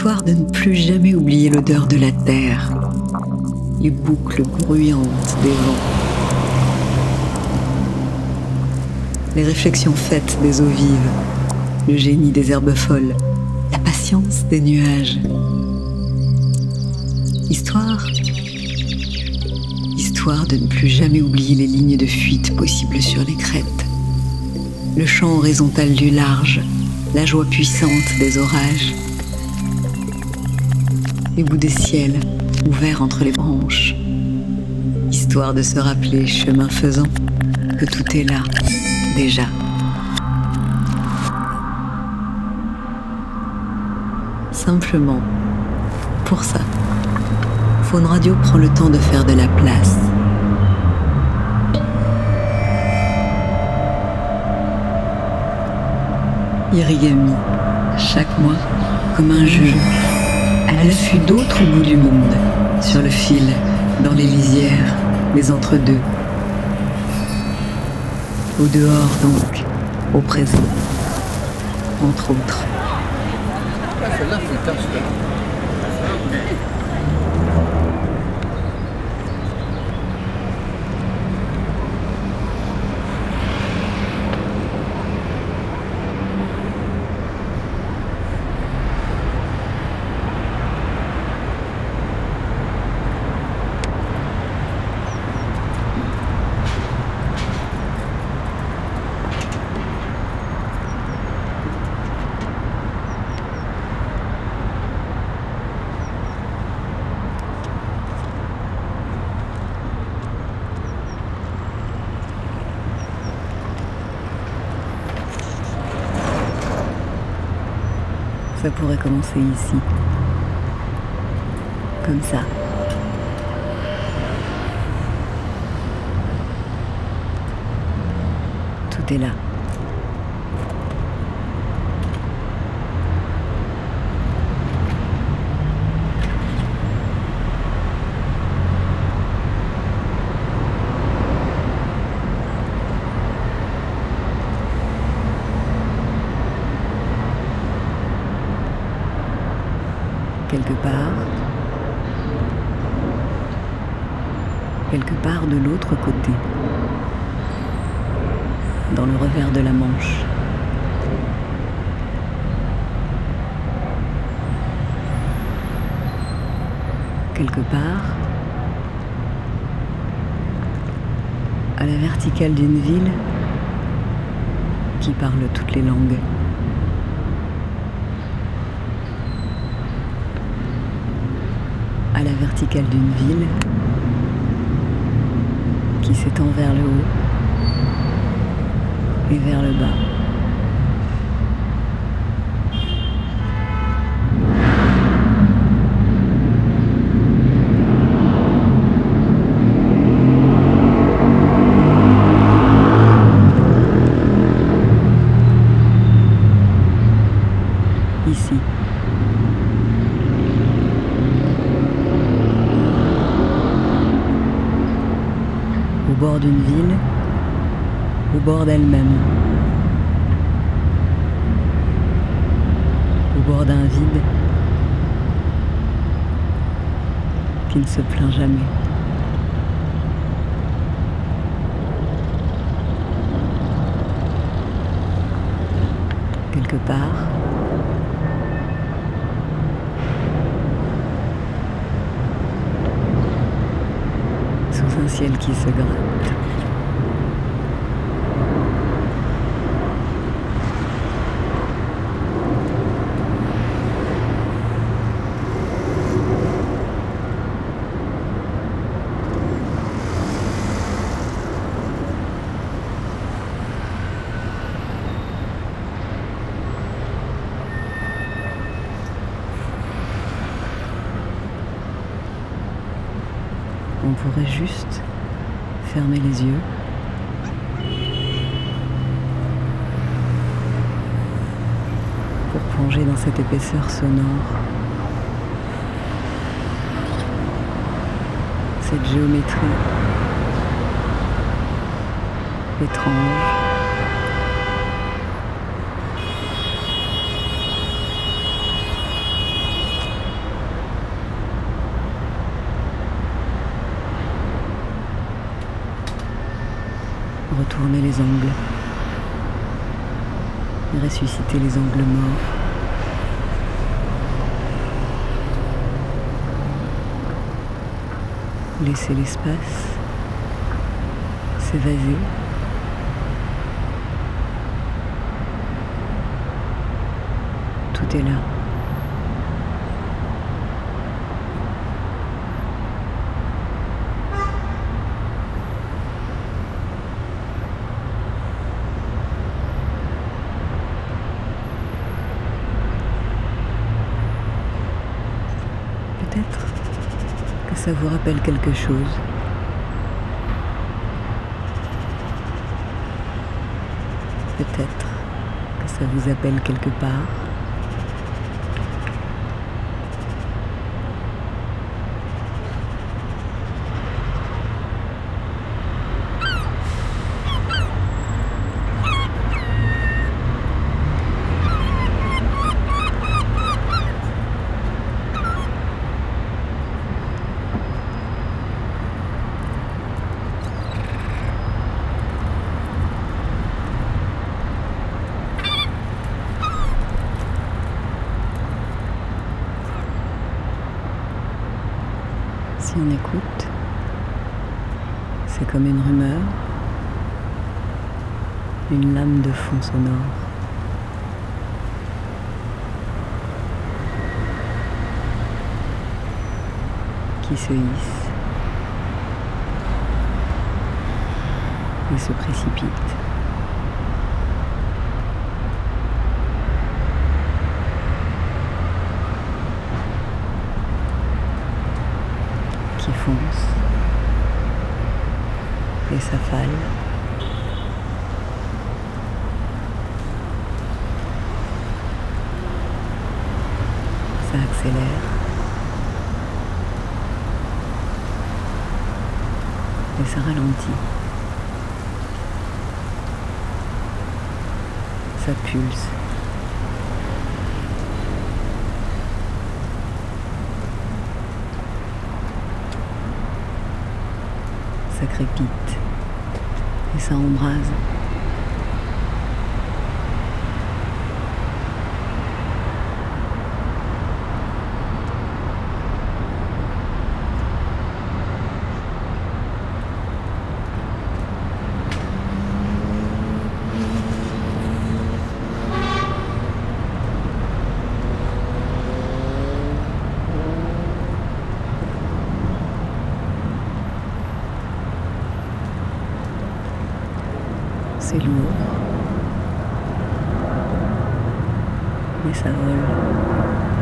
histoire de ne plus jamais oublier l'odeur de la terre, les boucles bruyantes des vents, les réflexions faites des eaux vives, le génie des herbes folles, la patience des nuages. Histoire. Histoire de ne plus jamais oublier les lignes de fuite possibles sur les crêtes, le champ horizontal du large, la joie puissante des orages, les bouts des ciels ouverts entre les branches, histoire de se rappeler, chemin faisant, que tout est là, déjà. Simplement, pour ça, Faune Radio prend le temps de faire de la place. Irigami, chaque mois, comme un jeu, à l'affût d'autres bouts du monde, sur le fil, dans les lisières, les entre-deux. Au dehors donc, au présent, entre autres. Ça pourrait commencer ici. Comme ça. Tout est là. quelque part, quelque part de l'autre côté, dans le revers de la Manche. Quelque part, à la verticale d'une ville qui parle toutes les langues. à la verticale d'une ville qui s'étend vers le haut et vers le bas. Ici. au bord d'une ville, au bord d'elle-même, au bord d'un vide qui ne se plaint jamais. Quelque part, ciel qui se gratte. On pourrait juste fermer les yeux. Pour plonger dans cette épaisseur sonore. Cette géométrie étrange. Tourner les angles, ressusciter les angles morts. Laisser l'espace s'évaser. Tout est là. Peut-être que ça vous rappelle quelque chose? Peut-être que ça vous appelle quelque part? On écoute, c'est comme une rumeur, une lame de fond sonore. qui se hisse et se précipite. Qui fonce et s'affale. Ça accélère. Et ça ralentit. Ça pulse. Ça crépite et ça embrase. うん。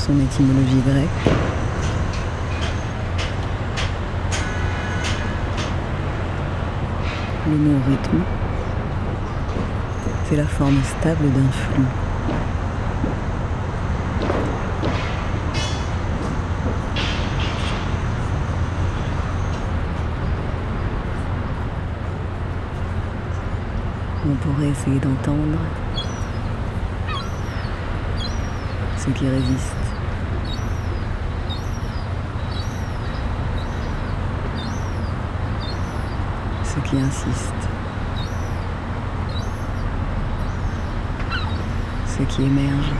Son étymologie grecque, le mot rythme, c'est la forme stable d'un flux. On pourrait essayer d'entendre ce qui résiste. Ce qui insiste. Ce qui émerge.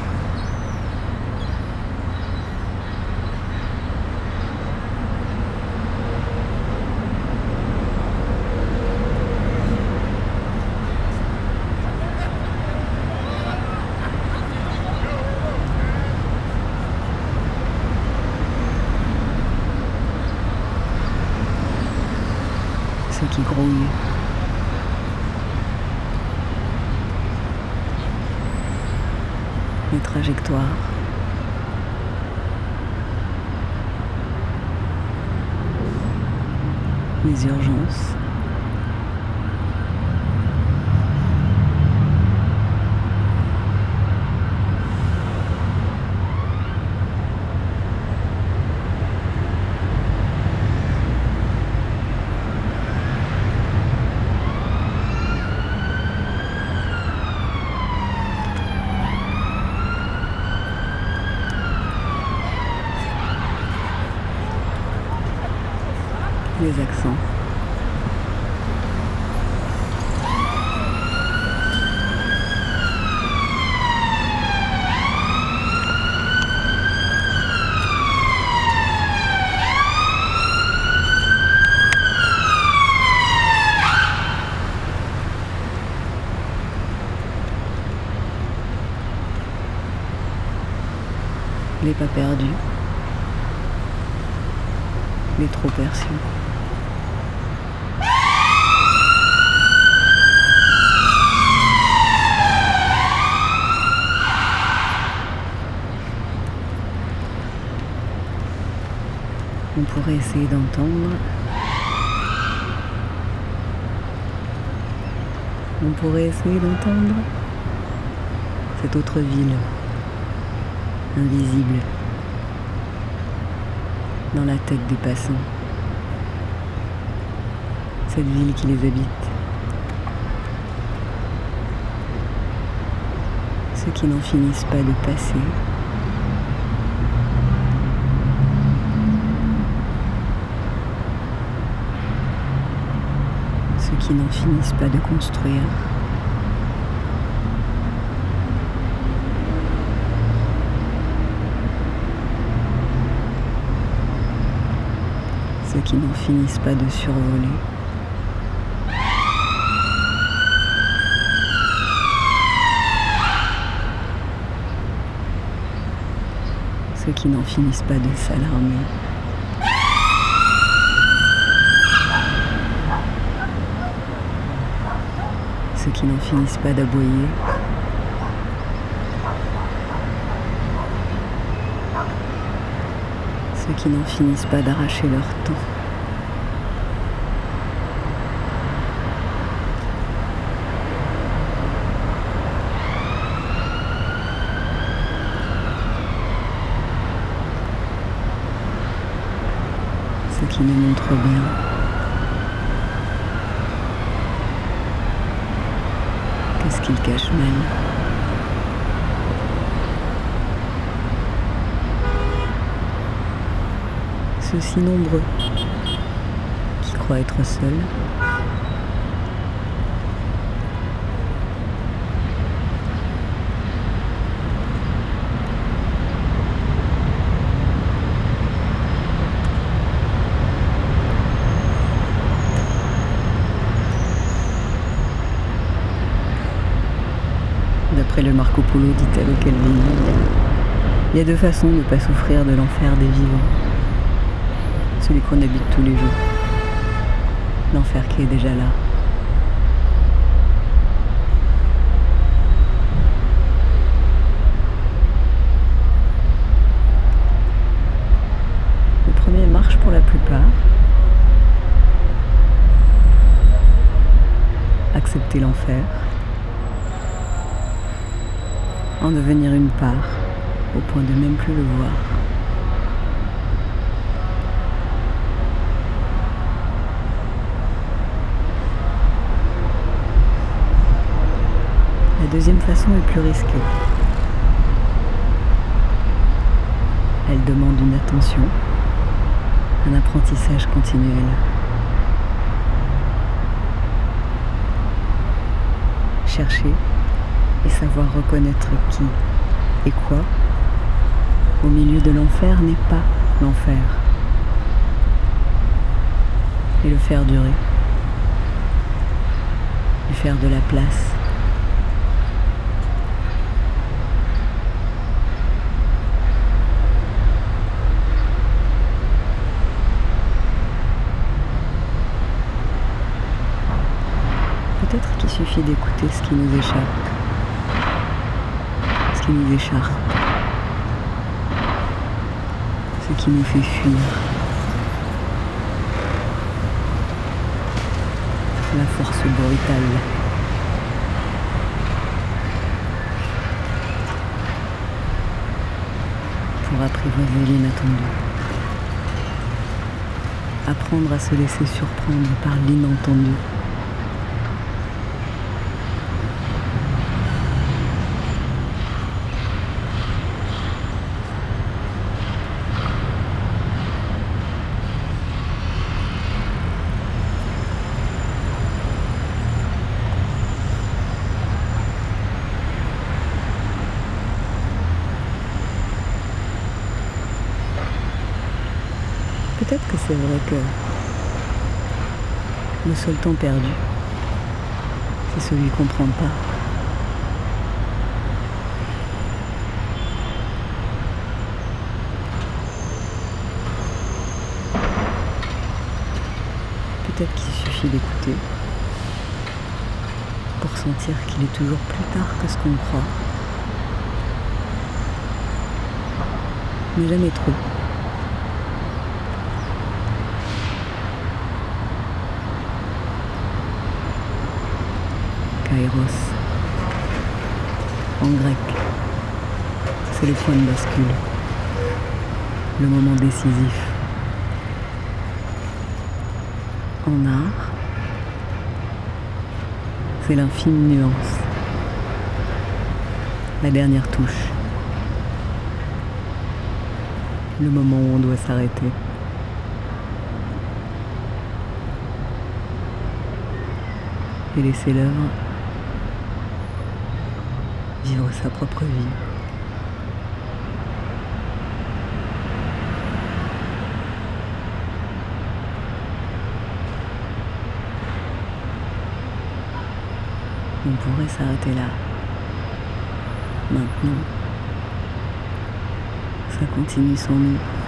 Les urgences. les accents. Perdus, les trop perçus. On pourrait essayer d'entendre. On pourrait essayer d'entendre cette autre ville, invisible, dans la tête des passants. Cette ville qui les habite. Ceux qui n'en finissent pas de passer qui n'en finissent pas de construire. Qui n'en finissent pas de survoler. Ceux qui n'en finissent pas de s'alarmer. ceux qui n'en finissent pas d'aboyer. Ceux qui n'en finissent pas d'arracher leur temps. Ceux qui nous montrent bien. ce qu'il cache même. Ceux si nombreux qui croient être seuls. D'après le Il y a deux façons de ne pas souffrir de l'enfer des vivants. Celui qu'on habite tous les jours. L'enfer qui est déjà là. Le premier marche pour la plupart. Accepter l'enfer en devenir une part, au point de même plus le voir. La deuxième façon est plus risquée. Elle demande une attention, un apprentissage continuel. Chercher et savoir reconnaître qui et quoi au milieu de l'enfer n'est pas l'enfer. Et le faire durer. Lui faire de la place. suffit d'écouter ce qui nous échappe, qui nous ce qui nous fait fuir. La force brutale. Pour apprivoiser l'inattendu. Apprendre à se laisser surprendre par l'inentendu. Peut-être que c'est vrai que le seul temps perdu, c'est celui qu'on prend pas. Peut-être qu'il suffit d'écouter pour sentir qu'il est toujours plus tard que ce qu'on croit. Mais jamais trop. En grec, c'est le point de bascule, le moment décisif. En art, c'est l'infime nuance, la dernière touche, le moment où on doit s'arrêter. Et laisser l'œuvre vivre sa propre vie. On pourrait s'arrêter là. Maintenant, ça continue sans nous.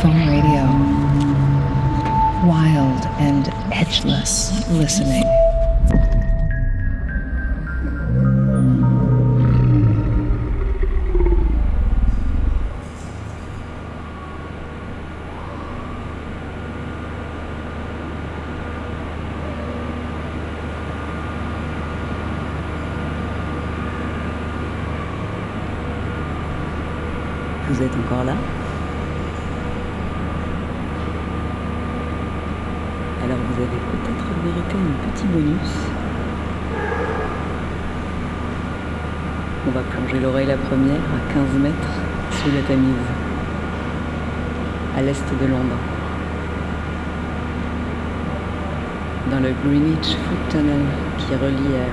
Phone radio. Wild and edgeless listening. qui relie euh,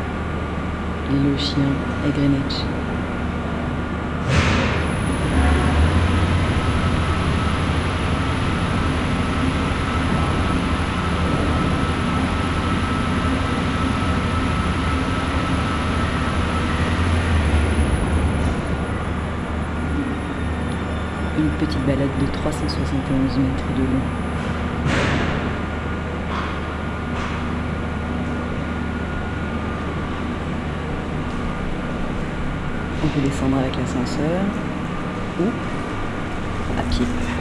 l'île aux chiens à Greenwich. Une petite balade de 371 mètres de long. On peut descendre avec l'ascenseur ou à pied.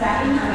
Saturday night.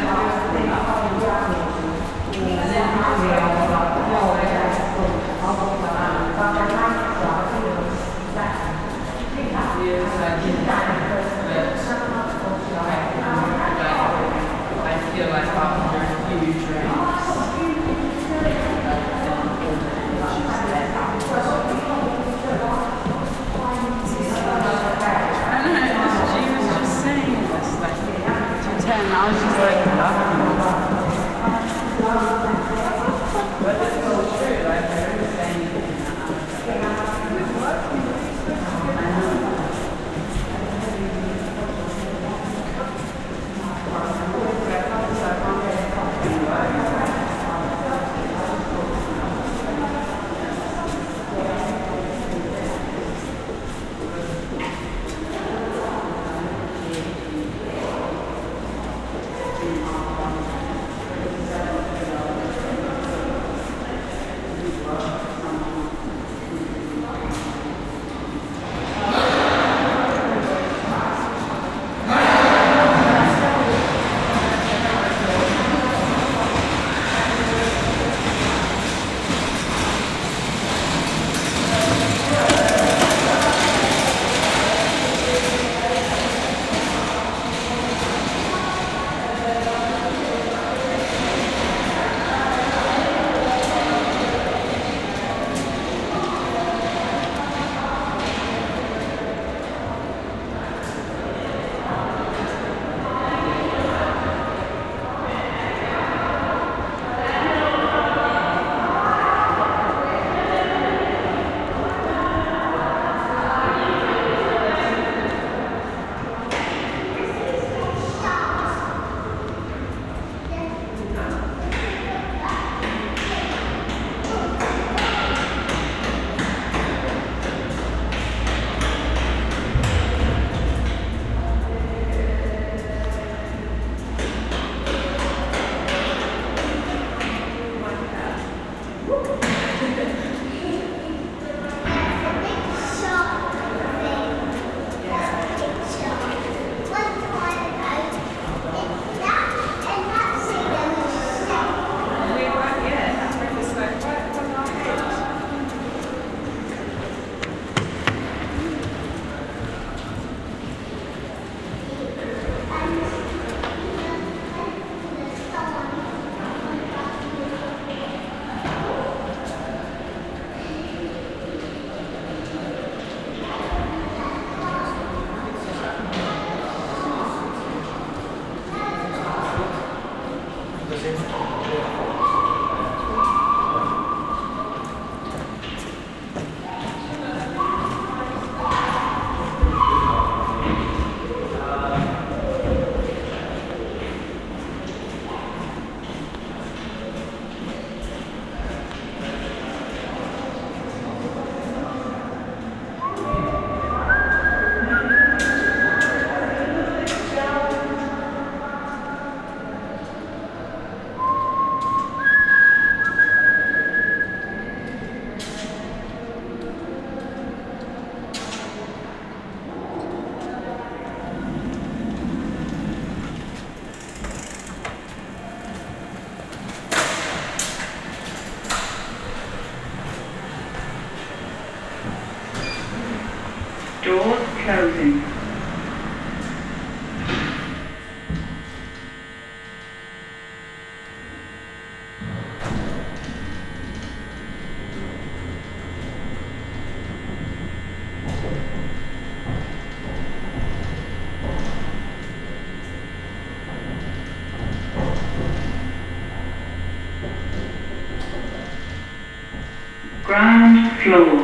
Ну,